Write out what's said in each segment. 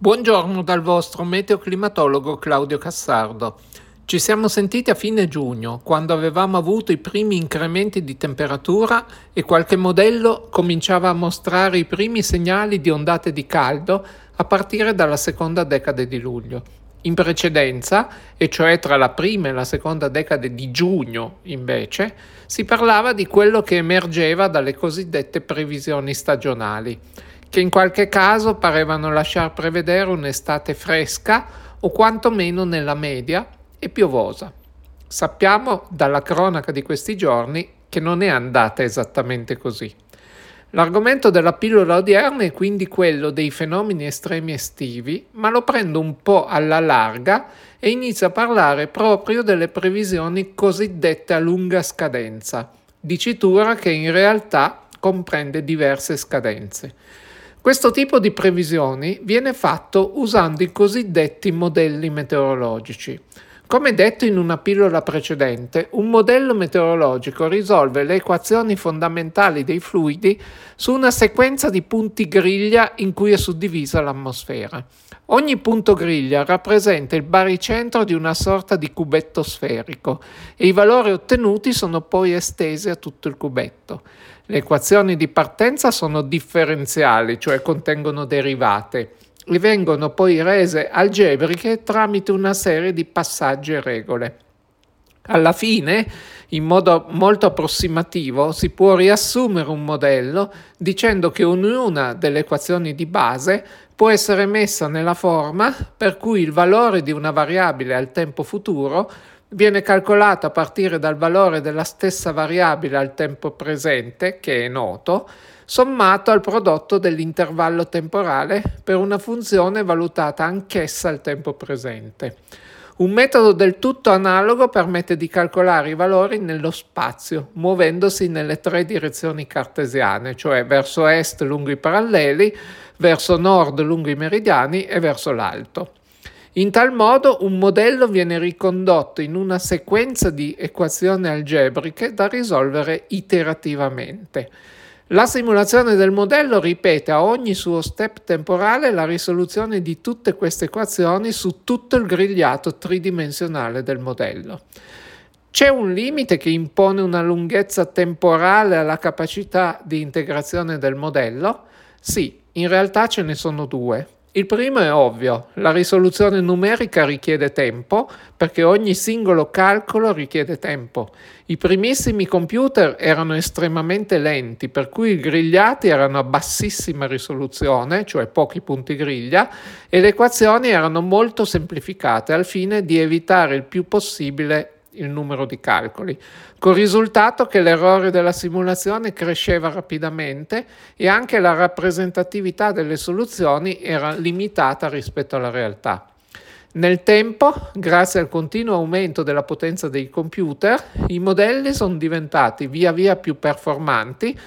Buongiorno dal vostro meteoclimatologo Claudio Cassardo. Ci siamo sentiti a fine giugno, quando avevamo avuto i primi incrementi di temperatura e qualche modello cominciava a mostrare i primi segnali di ondate di caldo a partire dalla seconda decade di luglio. In precedenza, e cioè tra la prima e la seconda decade di giugno, invece, si parlava di quello che emergeva dalle cosiddette previsioni stagionali che in qualche caso parevano lasciar prevedere un'estate fresca o quantomeno nella media e piovosa. Sappiamo dalla cronaca di questi giorni che non è andata esattamente così. L'argomento della pillola odierna è quindi quello dei fenomeni estremi estivi, ma lo prendo un po' alla larga e inizio a parlare proprio delle previsioni cosiddette a lunga scadenza, dicitura che in realtà comprende diverse scadenze. Questo tipo di previsioni viene fatto usando i cosiddetti modelli meteorologici. Come detto in una pillola precedente, un modello meteorologico risolve le equazioni fondamentali dei fluidi su una sequenza di punti griglia in cui è suddivisa l'atmosfera. Ogni punto griglia rappresenta il baricentro di una sorta di cubetto sferico e i valori ottenuti sono poi estesi a tutto il cubetto. Le equazioni di partenza sono differenziali, cioè contengono derivate, e vengono poi rese algebriche tramite una serie di passaggi e regole. Alla fine, in modo molto approssimativo, si può riassumere un modello dicendo che ognuna delle equazioni di base può essere messa nella forma per cui il valore di una variabile al tempo futuro viene calcolato a partire dal valore della stessa variabile al tempo presente, che è noto, sommato al prodotto dell'intervallo temporale per una funzione valutata anch'essa al tempo presente. Un metodo del tutto analogo permette di calcolare i valori nello spazio, muovendosi nelle tre direzioni cartesiane, cioè verso est lungo i paralleli, verso nord lungo i meridiani e verso l'alto. In tal modo un modello viene ricondotto in una sequenza di equazioni algebriche da risolvere iterativamente. La simulazione del modello ripete a ogni suo step temporale la risoluzione di tutte queste equazioni su tutto il grigliato tridimensionale del modello. C'è un limite che impone una lunghezza temporale alla capacità di integrazione del modello? Sì, in realtà ce ne sono due. Il primo è ovvio, la risoluzione numerica richiede tempo perché ogni singolo calcolo richiede tempo. I primissimi computer erano estremamente lenti, per cui i grigliati erano a bassissima risoluzione, cioè pochi punti griglia, e le equazioni erano molto semplificate al fine di evitare il più possibile il numero di calcoli, col risultato che l'errore della simulazione cresceva rapidamente e anche la rappresentatività delle soluzioni era limitata rispetto alla realtà. Nel tempo, grazie al continuo aumento della potenza dei computer, i modelli sono diventati via via più performanti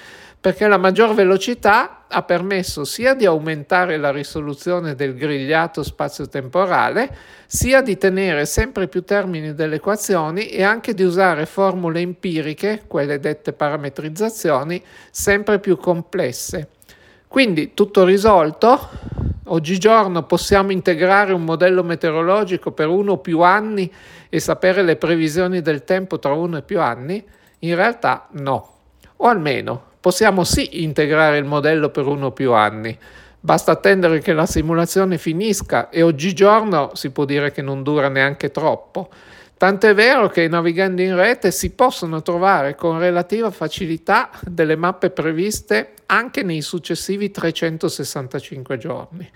perché la maggior velocità ha permesso sia di aumentare la risoluzione del grigliato spazio-temporale, sia di tenere sempre più termini delle equazioni e anche di usare formule empiriche, quelle dette parametrizzazioni, sempre più complesse. Quindi tutto risolto, oggigiorno possiamo integrare un modello meteorologico per uno o più anni e sapere le previsioni del tempo tra uno e più anni? In realtà no, o almeno Possiamo sì integrare il modello per uno o più anni, basta attendere che la simulazione finisca e oggigiorno si può dire che non dura neanche troppo. Tanto è vero che navigando in rete si possono trovare con relativa facilità delle mappe previste anche nei successivi 365 giorni.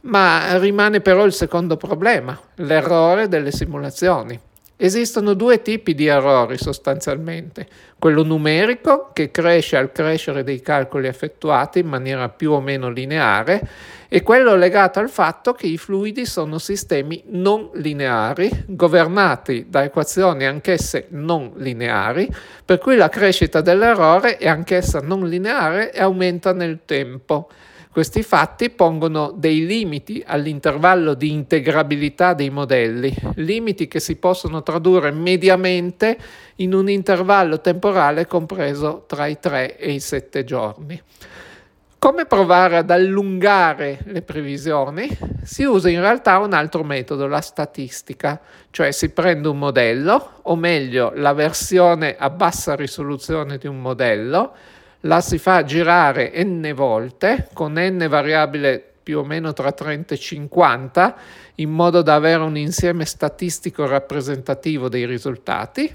Ma rimane però il secondo problema, l'errore delle simulazioni. Esistono due tipi di errori sostanzialmente, quello numerico che cresce al crescere dei calcoli effettuati in maniera più o meno lineare e quello legato al fatto che i fluidi sono sistemi non lineari, governati da equazioni anch'esse non lineari, per cui la crescita dell'errore è anch'essa non lineare e aumenta nel tempo. Questi fatti pongono dei limiti all'intervallo di integrabilità dei modelli, limiti che si possono tradurre mediamente in un intervallo temporale compreso tra i 3 e i 7 giorni. Come provare ad allungare le previsioni? Si usa in realtà un altro metodo, la statistica, cioè si prende un modello, o meglio la versione a bassa risoluzione di un modello, la si fa girare n volte con n variabile più o meno tra 30 e 50 in modo da avere un insieme statistico rappresentativo dei risultati.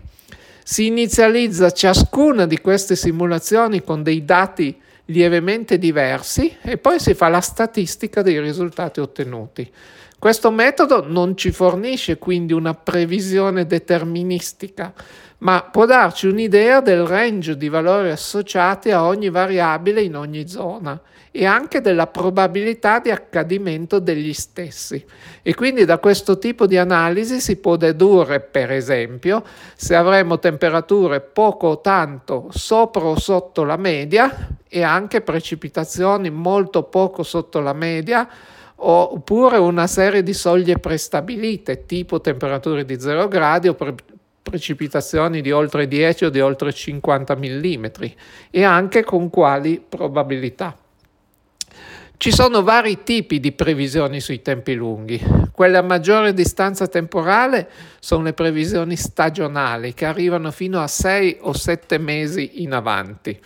Si inizializza ciascuna di queste simulazioni con dei dati lievemente diversi e poi si fa la statistica dei risultati ottenuti. Questo metodo non ci fornisce quindi una previsione deterministica, ma può darci un'idea del range di valori associati a ogni variabile in ogni zona e anche della probabilità di accadimento degli stessi. E quindi da questo tipo di analisi si può dedurre, per esempio, se avremo temperature poco o tanto sopra o sotto la media e anche precipitazioni molto poco sotto la media, oppure una serie di soglie prestabilite, tipo temperature di 0 gradi o pre- precipitazioni di oltre 10 o di oltre 50 mm, e anche con quali probabilità. Ci sono vari tipi di previsioni sui tempi lunghi. Quelle a maggiore distanza temporale sono le previsioni stagionali che arrivano fino a 6 o 7 mesi in avanti.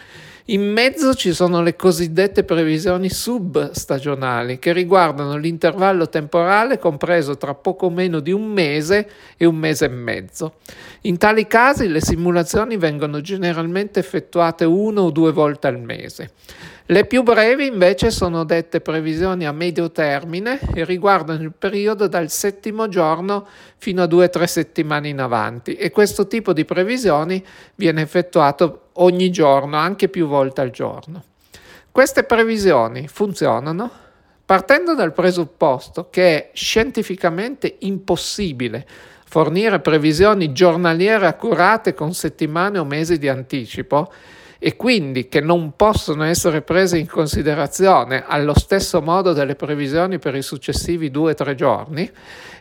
In mezzo ci sono le cosiddette previsioni substagionali che riguardano l'intervallo temporale compreso tra poco meno di un mese e un mese e mezzo. In tali casi le simulazioni vengono generalmente effettuate uno o due volte al mese. Le più brevi invece sono dette previsioni a medio termine e riguardano il periodo dal settimo giorno fino a due o tre settimane in avanti e questo tipo di previsioni viene effettuato ogni giorno, anche più volte al giorno. Queste previsioni funzionano partendo dal presupposto che è scientificamente impossibile fornire previsioni giornaliere accurate con settimane o mesi di anticipo e quindi che non possono essere prese in considerazione allo stesso modo delle previsioni per i successivi due o tre giorni,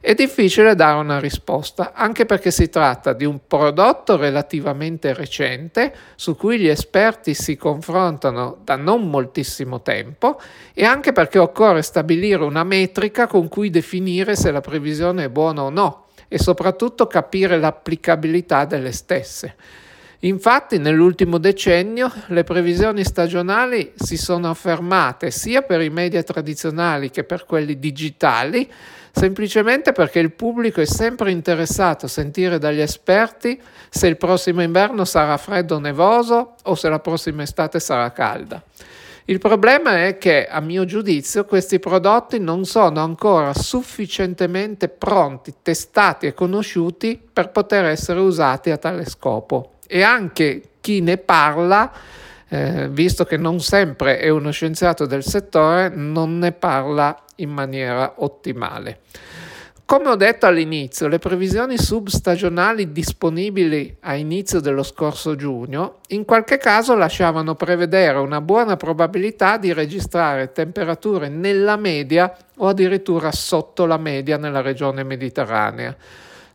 è difficile dare una risposta, anche perché si tratta di un prodotto relativamente recente su cui gli esperti si confrontano da non moltissimo tempo e anche perché occorre stabilire una metrica con cui definire se la previsione è buona o no e soprattutto capire l'applicabilità delle stesse. Infatti nell'ultimo decennio le previsioni stagionali si sono affermate sia per i media tradizionali che per quelli digitali, semplicemente perché il pubblico è sempre interessato a sentire dagli esperti se il prossimo inverno sarà freddo o nevoso o se la prossima estate sarà calda. Il problema è che, a mio giudizio, questi prodotti non sono ancora sufficientemente pronti, testati e conosciuti per poter essere usati a tale scopo e anche chi ne parla, eh, visto che non sempre è uno scienziato del settore, non ne parla in maniera ottimale. Come ho detto all'inizio, le previsioni substagionali disponibili a inizio dello scorso giugno in qualche caso lasciavano prevedere una buona probabilità di registrare temperature nella media o addirittura sotto la media nella regione mediterranea.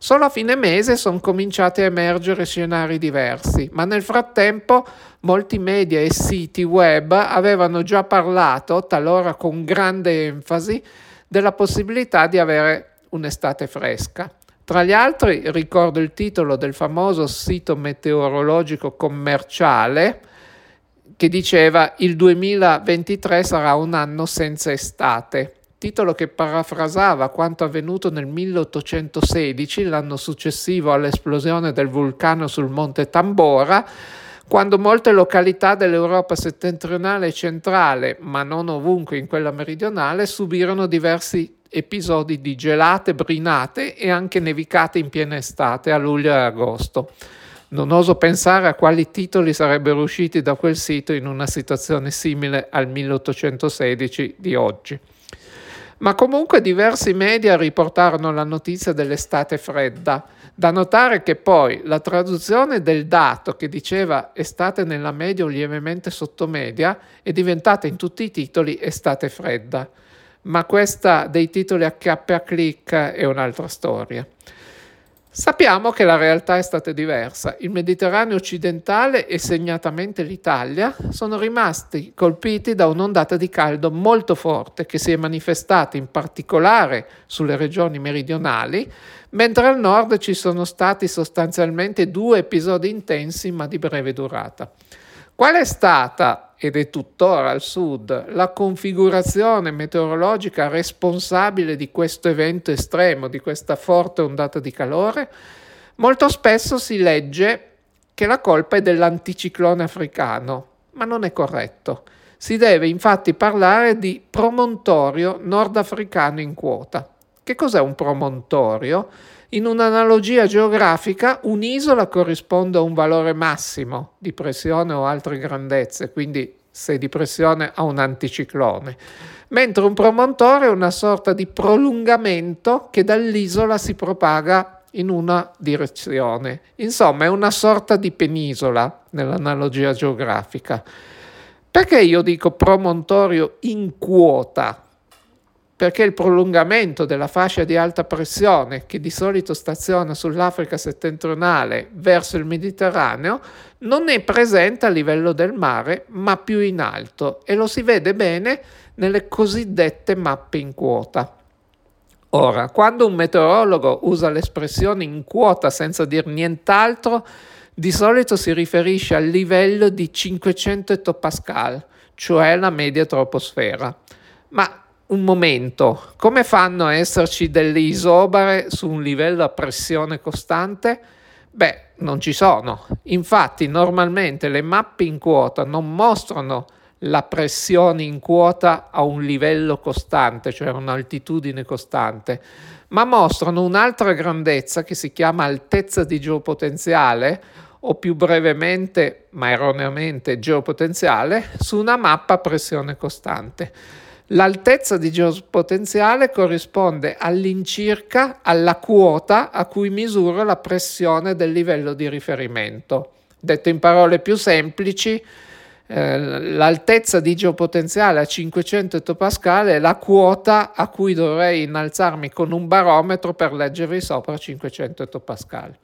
Solo a fine mese sono cominciati a emergere scenari diversi, ma nel frattempo molti media e siti web avevano già parlato, talora con grande enfasi, della possibilità di avere un'estate fresca. Tra gli altri ricordo il titolo del famoso sito meteorologico commerciale che diceva il 2023 sarà un anno senza estate titolo che parafrasava quanto avvenuto nel 1816, l'anno successivo all'esplosione del vulcano sul monte Tambora, quando molte località dell'Europa settentrionale e centrale, ma non ovunque in quella meridionale, subirono diversi episodi di gelate, brinate e anche nevicate in piena estate a luglio e agosto. Non oso pensare a quali titoli sarebbero usciti da quel sito in una situazione simile al 1816 di oggi ma comunque diversi media riportarono la notizia dell'estate fredda. Da notare che poi la traduzione del dato che diceva estate nella media o lievemente sotto media è diventata in tutti i titoli estate fredda. Ma questa dei titoli a K a click è un'altra storia. Sappiamo che la realtà è stata diversa. Il Mediterraneo occidentale e segnatamente l'Italia sono rimasti colpiti da un'ondata di caldo molto forte che si è manifestata in particolare sulle regioni meridionali, mentre al nord ci sono stati sostanzialmente due episodi intensi ma di breve durata. Qual è stata, ed è tuttora al sud, la configurazione meteorologica responsabile di questo evento estremo, di questa forte ondata di calore? Molto spesso si legge che la colpa è dell'anticiclone africano, ma non è corretto. Si deve infatti parlare di promontorio nordafricano in quota. Che cos'è un promontorio? In un'analogia geografica, un'isola corrisponde a un valore massimo di pressione o altre grandezze, quindi se di pressione a un anticiclone, mentre un promontorio è una sorta di prolungamento che dall'isola si propaga in una direzione. Insomma, è una sorta di penisola nell'analogia geografica. Perché io dico promontorio in quota? Perché il prolungamento della fascia di alta pressione che di solito staziona sull'Africa settentrionale verso il Mediterraneo non è presente a livello del mare ma più in alto e lo si vede bene nelle cosiddette mappe in quota. Ora, quando un meteorologo usa l'espressione in quota senza dir nient'altro, di solito si riferisce al livello di 500 ettopascal, cioè la media troposfera. Ma un momento, come fanno a esserci delle isobare su un livello a pressione costante? Beh, non ci sono. Infatti, normalmente le mappe in quota non mostrano la pressione in quota a un livello costante, cioè un'altitudine costante, ma mostrano un'altra grandezza che si chiama altezza di geopotenziale o più brevemente, ma erroneamente, geopotenziale su una mappa a pressione costante. L'altezza di geopotenziale corrisponde all'incirca alla quota a cui misuro la pressione del livello di riferimento. Detto in parole più semplici, eh, l'altezza di geopotenziale a 500 ettopascal è la quota a cui dovrei innalzarmi con un barometro per leggervi sopra 500 ettopascal.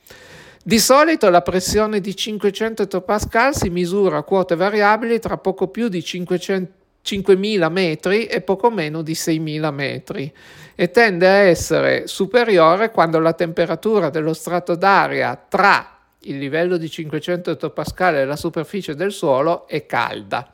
Di solito la pressione di 500 ettopascal si misura a quote variabili tra poco più di 500 5.000 metri e poco meno di 6.000 metri e tende a essere superiore quando la temperatura dello strato d'aria tra il livello di 500 ettopascal e la superficie del suolo è calda.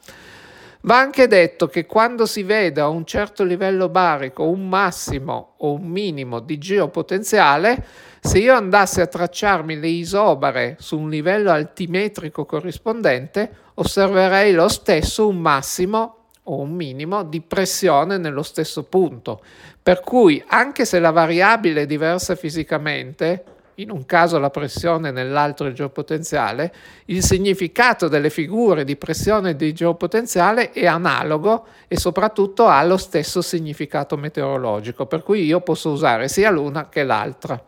Va anche detto che quando si vede a un certo livello barico un massimo o un minimo di geopotenziale, se io andassi a tracciarmi le isobare su un livello altimetrico corrispondente, osserverei lo stesso un massimo o un minimo di pressione nello stesso punto. Per cui anche se la variabile è diversa fisicamente, in un caso la pressione, nell'altro il geopotenziale, il significato delle figure di pressione e di geopotenziale è analogo e soprattutto ha lo stesso significato meteorologico, per cui io posso usare sia l'una che l'altra.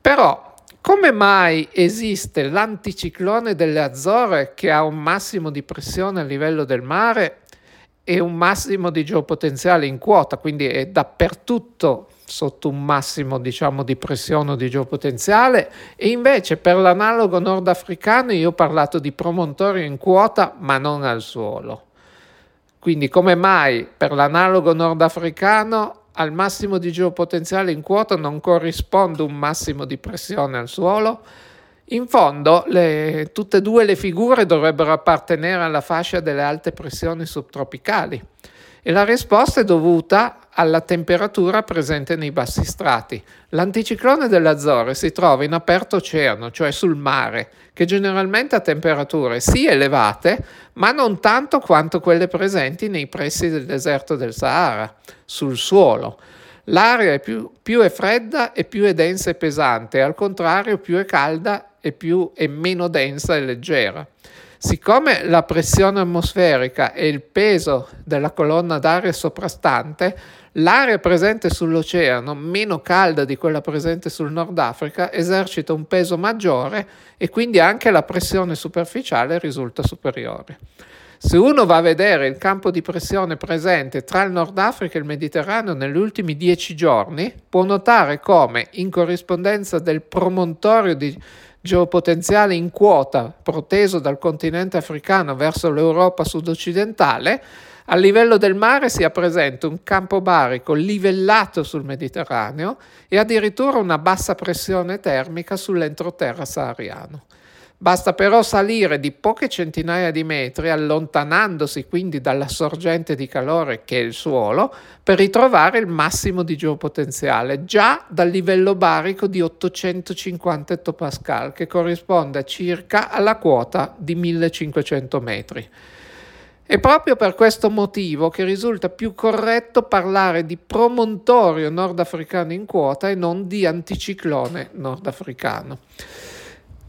Però come mai esiste l'anticiclone delle Azzorre che ha un massimo di pressione a livello del mare e un massimo di geopotenziale in quota, quindi è dappertutto sotto un massimo diciamo di pressione o di geopotenziale e invece per l'analogo nordafricano io ho parlato di promontorio in quota ma non al suolo. Quindi come mai per l'analogo nordafricano al massimo di geopotenziale in quota non corrisponde un massimo di pressione al suolo? In fondo, le, tutte e due le figure dovrebbero appartenere alla fascia delle alte pressioni subtropicali e la risposta è dovuta alla temperatura presente nei bassi strati. L'anticiclone dell'Azzore si trova in aperto oceano, cioè sul mare, che generalmente ha temperature sì elevate, ma non tanto quanto quelle presenti nei pressi del deserto del Sahara, sul suolo. L'aria è più, più è fredda e più è densa e pesante, al contrario più è calda è, più, è meno densa e leggera. Siccome la pressione atmosferica e il peso della colonna d'aria soprastante, l'area presente sull'oceano, meno calda di quella presente sul Nord Africa, esercita un peso maggiore e quindi anche la pressione superficiale risulta superiore. Se uno va a vedere il campo di pressione presente tra il Nord Africa e il Mediterraneo negli ultimi dieci giorni, può notare come, in corrispondenza del promontorio di geopotenziale in quota proteso dal continente africano verso l'Europa sud-occidentale, a livello del mare sia presente un campo barico livellato sul Mediterraneo e addirittura una bassa pressione termica sull'entroterra sahariano. Basta però salire di poche centinaia di metri, allontanandosi quindi dalla sorgente di calore che è il suolo, per ritrovare il massimo di geopotenziale, già dal livello barico di 850 ettopascal, che corrisponde circa alla quota di 1500 metri. È proprio per questo motivo che risulta più corretto parlare di promontorio nordafricano in quota e non di anticiclone nordafricano.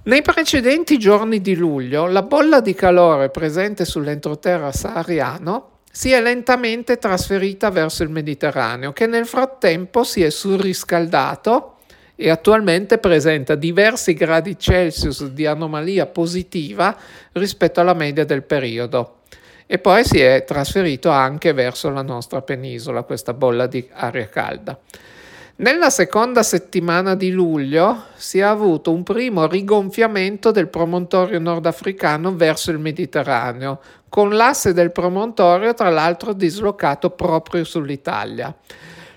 Nei precedenti giorni di luglio, la bolla di calore presente sull'entroterra sahariano si è lentamente trasferita verso il Mediterraneo, che nel frattempo si è surriscaldato e attualmente presenta diversi gradi Celsius di anomalia positiva rispetto alla media del periodo. E poi si è trasferito anche verso la nostra penisola, questa bolla di aria calda. Nella seconda settimana di luglio si è avuto un primo rigonfiamento del promontorio nordafricano verso il Mediterraneo, con l'asse del promontorio tra l'altro dislocato proprio sull'Italia.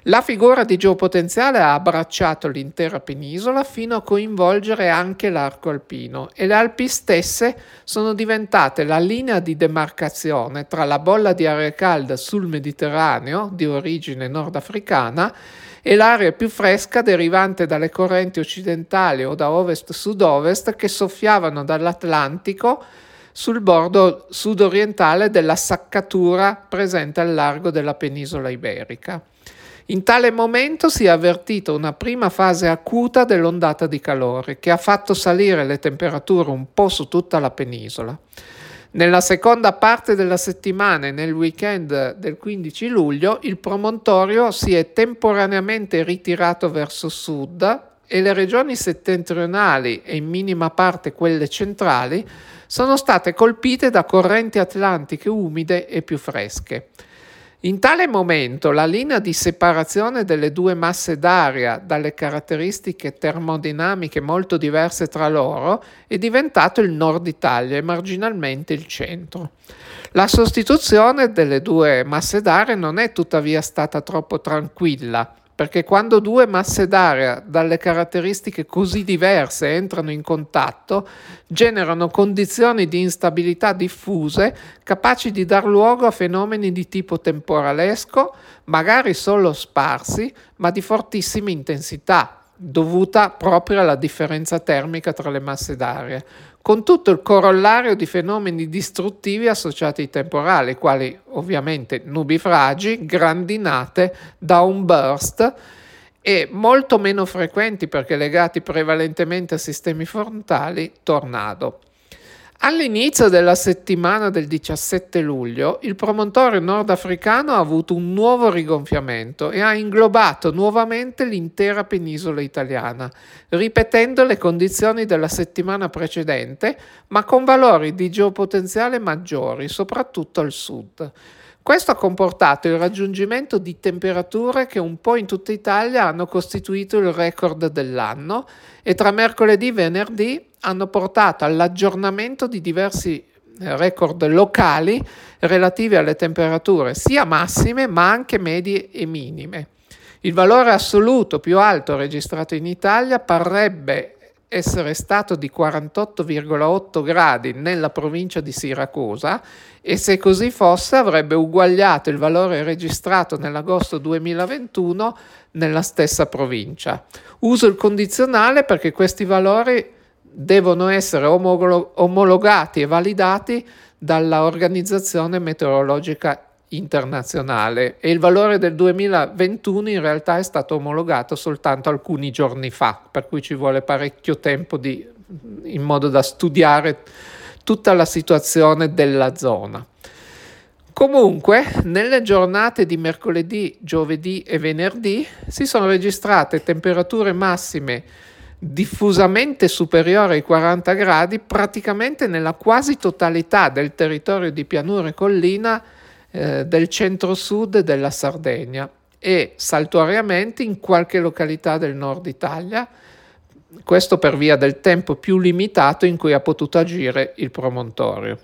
La figura di geopotenziale ha abbracciato l'intera penisola fino a coinvolgere anche l'arco alpino e le Alpi stesse sono diventate la linea di demarcazione tra la bolla di aria calda sul Mediterraneo di origine nordafricana e l'area più fresca derivante dalle correnti occidentali o da ovest-sud-ovest che soffiavano dall'Atlantico sul bordo sudorientale della saccatura presente al largo della penisola iberica. In tale momento si è avvertita una prima fase acuta dell'ondata di calore che ha fatto salire le temperature un po' su tutta la penisola. Nella seconda parte della settimana e nel weekend del 15 luglio il promontorio si è temporaneamente ritirato verso sud e le regioni settentrionali e in minima parte quelle centrali sono state colpite da correnti atlantiche umide e più fresche. In tale momento la linea di separazione delle due masse d'aria dalle caratteristiche termodinamiche molto diverse tra loro è diventato il nord Italia e marginalmente il centro. La sostituzione delle due masse d'aria non è tuttavia stata troppo tranquilla perché quando due masse d'aria dalle caratteristiche così diverse entrano in contatto, generano condizioni di instabilità diffuse capaci di dar luogo a fenomeni di tipo temporalesco, magari solo sparsi, ma di fortissima intensità, dovuta proprio alla differenza termica tra le masse d'aria, con tutto il corollario di fenomeni distruttivi associati ai temporali, quali ovviamente nubifragi, grandinate, downburst e molto meno frequenti perché legati prevalentemente a sistemi frontali, tornado. All'inizio della settimana del 17 luglio, il promontorio nordafricano ha avuto un nuovo rigonfiamento e ha inglobato nuovamente l'intera penisola italiana, ripetendo le condizioni della settimana precedente, ma con valori di geopotenziale maggiori, soprattutto al sud. Questo ha comportato il raggiungimento di temperature che un po' in tutta Italia hanno costituito il record dell'anno e tra mercoledì e venerdì hanno portato all'aggiornamento di diversi eh, record locali relativi alle temperature sia massime ma anche medie e minime. Il valore assoluto più alto registrato in Italia parrebbe essere stato di 48,8 gradi nella provincia di Siracusa e se così fosse avrebbe uguagliato il valore registrato nell'agosto 2021 nella stessa provincia. Uso il condizionale perché questi valori devono essere omologati e validati dalla Organizzazione Meteorologica Internazionale e il valore del 2021 in realtà è stato omologato soltanto alcuni giorni fa, per cui ci vuole parecchio tempo di, in modo da studiare tutta la situazione della zona. Comunque, nelle giornate di mercoledì, giovedì e venerdì si sono registrate temperature massime diffusamente superiore ai 40 gradi praticamente nella quasi totalità del territorio di pianura e collina eh, del centro-sud della Sardegna e saltuariamente in qualche località del nord Italia, questo per via del tempo più limitato in cui ha potuto agire il promontorio.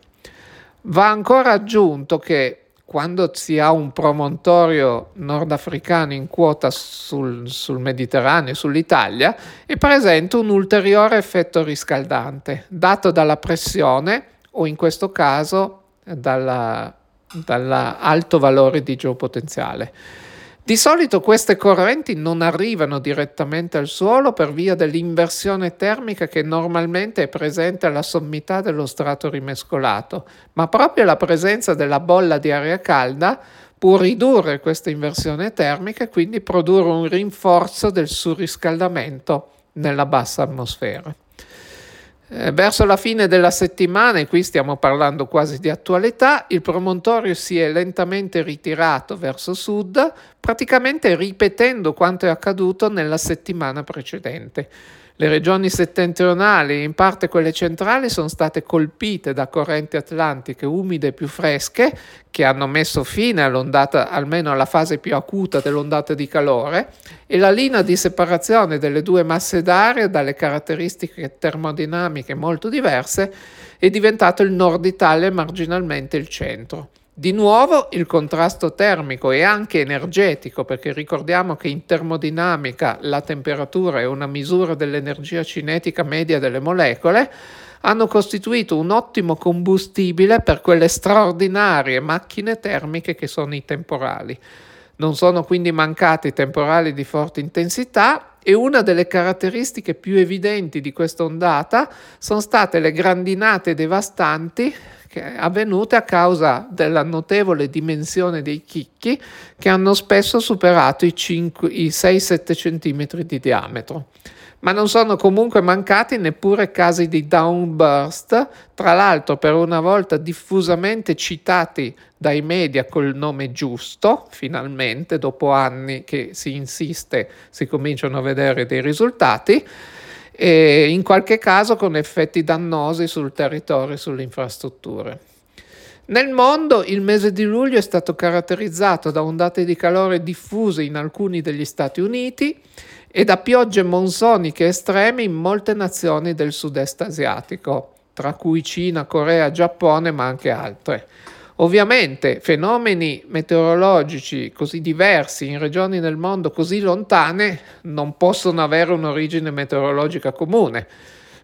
Va ancora aggiunto che quando si ha un promontorio nordafricano in quota sul, sul, Mediterraneo, sull'Italia, è presente un ulteriore effetto riscaldante dato dalla pressione o in questo caso dall'alto valore di geopotenziale. Di solito queste correnti non arrivano direttamente al suolo per via dell'inversione termica che normalmente è presente alla sommità dello strato rimescolato, ma proprio la presenza della bolla di aria calda può ridurre questa inversione termica e quindi produrre un rinforzo del surriscaldamento nella bassa atmosfera. Eh, verso la fine della settimana, e qui stiamo parlando quasi di attualità, il promontorio si è lentamente ritirato verso sud, praticamente ripetendo quanto è accaduto nella settimana precedente. Le regioni settentrionali in parte quelle centrali sono state colpite da correnti atlantiche umide più fresche che hanno messo fine all'ondata, almeno alla fase più acuta dell'ondata di calore e la linea di separazione delle due masse d'aria dalle caratteristiche termodinamiche molto diverse è diventato il nord Italia e marginalmente il centro. Di nuovo il contrasto termico e anche energetico, perché ricordiamo che in termodinamica la temperatura è una misura dell'energia cinetica media delle molecole, hanno costituito un ottimo combustibile per quelle straordinarie macchine termiche che sono i temporali. Non sono quindi mancati temporali di forte intensità e una delle caratteristiche più evidenti di questa ondata sono state le grandinate devastanti avvenute a causa della notevole dimensione dei chicchi che hanno spesso superato i, i 6-7 cm di diametro. Ma non sono comunque mancati neppure casi di downburst, tra l'altro per una volta diffusamente citati dai media col nome giusto, finalmente dopo anni che si insiste si cominciano a vedere dei risultati e in qualche caso con effetti dannosi sul territorio e sulle infrastrutture. Nel mondo il mese di luglio è stato caratterizzato da ondate di calore diffuse in alcuni degli Stati Uniti e da piogge monsoniche estreme in molte nazioni del sud-est asiatico, tra cui Cina, Corea, Giappone, ma anche altre. Ovviamente fenomeni meteorologici così diversi in regioni del mondo così lontane non possono avere un'origine meteorologica comune.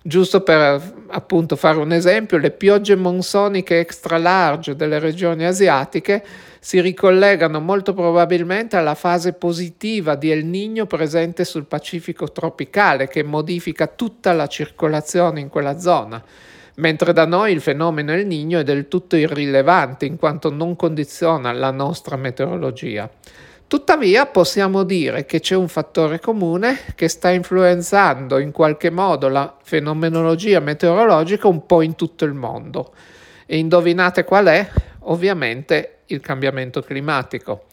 Giusto per appunto fare un esempio, le piogge monsoniche extra large delle regioni asiatiche si ricollegano molto probabilmente alla fase positiva di El Niño presente sul Pacifico tropicale che modifica tutta la circolazione in quella zona mentre da noi il fenomeno El Niño è del tutto irrilevante in quanto non condiziona la nostra meteorologia. Tuttavia possiamo dire che c'è un fattore comune che sta influenzando in qualche modo la fenomenologia meteorologica un po' in tutto il mondo. E indovinate qual è? Ovviamente il cambiamento climatico.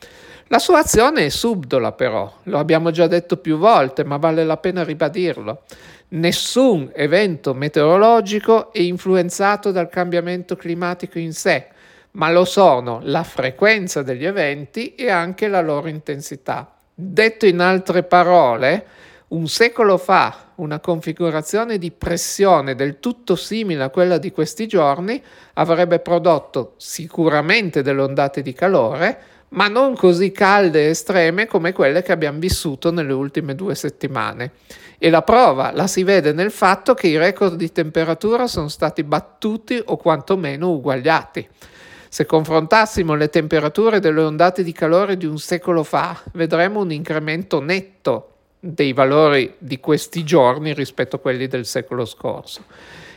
La sua azione è subdola però, lo abbiamo già detto più volte, ma vale la pena ribadirlo. Nessun evento meteorologico è influenzato dal cambiamento climatico in sé, ma lo sono la frequenza degli eventi e anche la loro intensità. Detto in altre parole, un secolo fa una configurazione di pressione del tutto simile a quella di questi giorni avrebbe prodotto sicuramente delle ondate di calore, ma non così calde e estreme come quelle che abbiamo vissuto nelle ultime due settimane. E la prova la si vede nel fatto che i record di temperatura sono stati battuti o quantomeno uguagliati. Se confrontassimo le temperature delle ondate di calore di un secolo fa, vedremo un incremento netto dei valori di questi giorni rispetto a quelli del secolo scorso.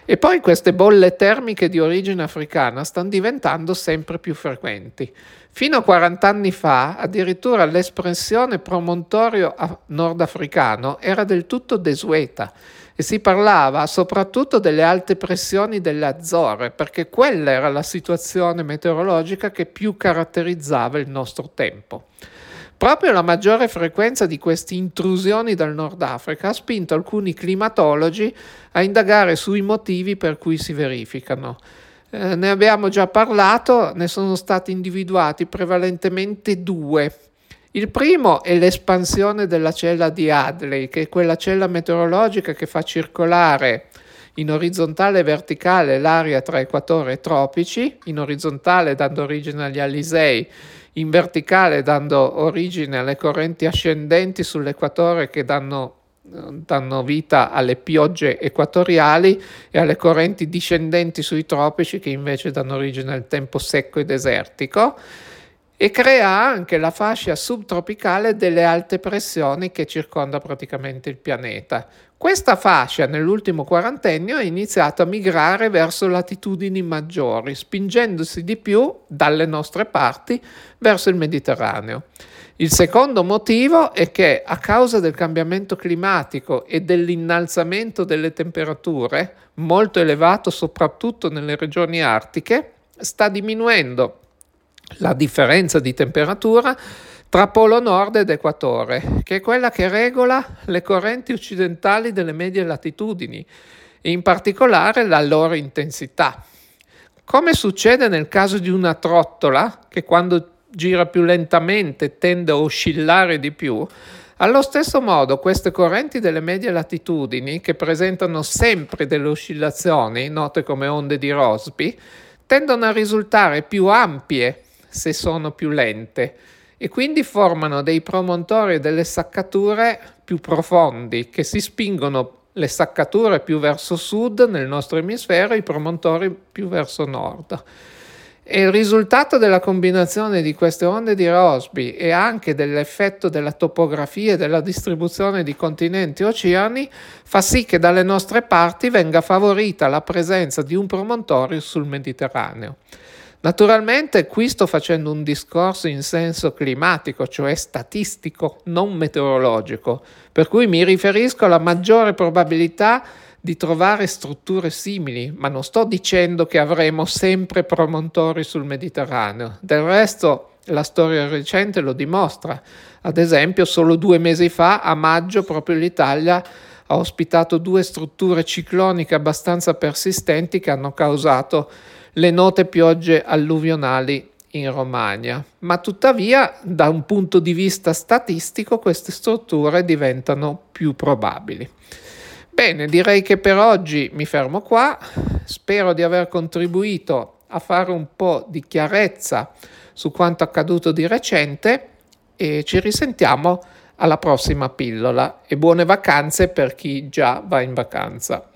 E poi queste bolle termiche di origine africana stanno diventando sempre più frequenti. Fino a 40 anni fa, addirittura l'espressione promontorio nordafricano era del tutto desueta e si parlava soprattutto delle alte pressioni delle Azzorre, perché quella era la situazione meteorologica che più caratterizzava il nostro tempo. Proprio la maggiore frequenza di queste intrusioni dal Nord Africa ha spinto alcuni climatologi a indagare sui motivi per cui si verificano. Eh, ne abbiamo già parlato, ne sono stati individuati prevalentemente due. Il primo è l'espansione della cella di Hadley, che è quella cella meteorologica che fa circolare in orizzontale e verticale l'aria tra equatore e tropici, in orizzontale dando origine agli Alisei, in verticale dando origine alle correnti ascendenti sull'equatore che danno, danno vita alle piogge equatoriali e alle correnti discendenti sui tropici che invece danno origine al tempo secco e desertico e crea anche la fascia subtropicale delle alte pressioni che circonda praticamente il pianeta. Questa fascia nell'ultimo quarantennio ha iniziato a migrare verso latitudini maggiori, spingendosi di più dalle nostre parti verso il Mediterraneo. Il secondo motivo è che a causa del cambiamento climatico e dell'innalzamento delle temperature, molto elevato soprattutto nelle regioni artiche, sta diminuendo la differenza di temperatura tra Polo Nord ed Equatore, che è quella che regola le correnti occidentali delle medie latitudini e in particolare la loro intensità. Come succede nel caso di una trottola, che quando gira più lentamente tende a oscillare di più, allo stesso modo queste correnti delle medie latitudini, che presentano sempre delle oscillazioni, note come onde di Rossby, tendono a risultare più ampie se sono più lente e quindi formano dei promontori e delle saccature più profondi che si spingono le saccature più verso sud nel nostro emisfero e i promontori più verso nord. E il risultato della combinazione di queste onde di Rossby e anche dell'effetto della topografia e della distribuzione di continenti e oceani fa sì che dalle nostre parti venga favorita la presenza di un promontorio sul Mediterraneo. Naturalmente qui sto facendo un discorso in senso climatico, cioè statistico, non meteorologico, per cui mi riferisco alla maggiore probabilità di trovare strutture simili, ma non sto dicendo che avremo sempre promontori sul Mediterraneo. Del resto la storia recente lo dimostra. Ad esempio, solo due mesi fa, a maggio, proprio l'Italia ha ospitato due strutture cicloniche abbastanza persistenti che hanno causato le note piogge alluvionali in Romagna, ma tuttavia da un punto di vista statistico queste strutture diventano più probabili. Bene, direi che per oggi mi fermo qua, spero di aver contribuito a fare un po' di chiarezza su quanto accaduto di recente e ci risentiamo alla prossima pillola e buone vacanze per chi già va in vacanza.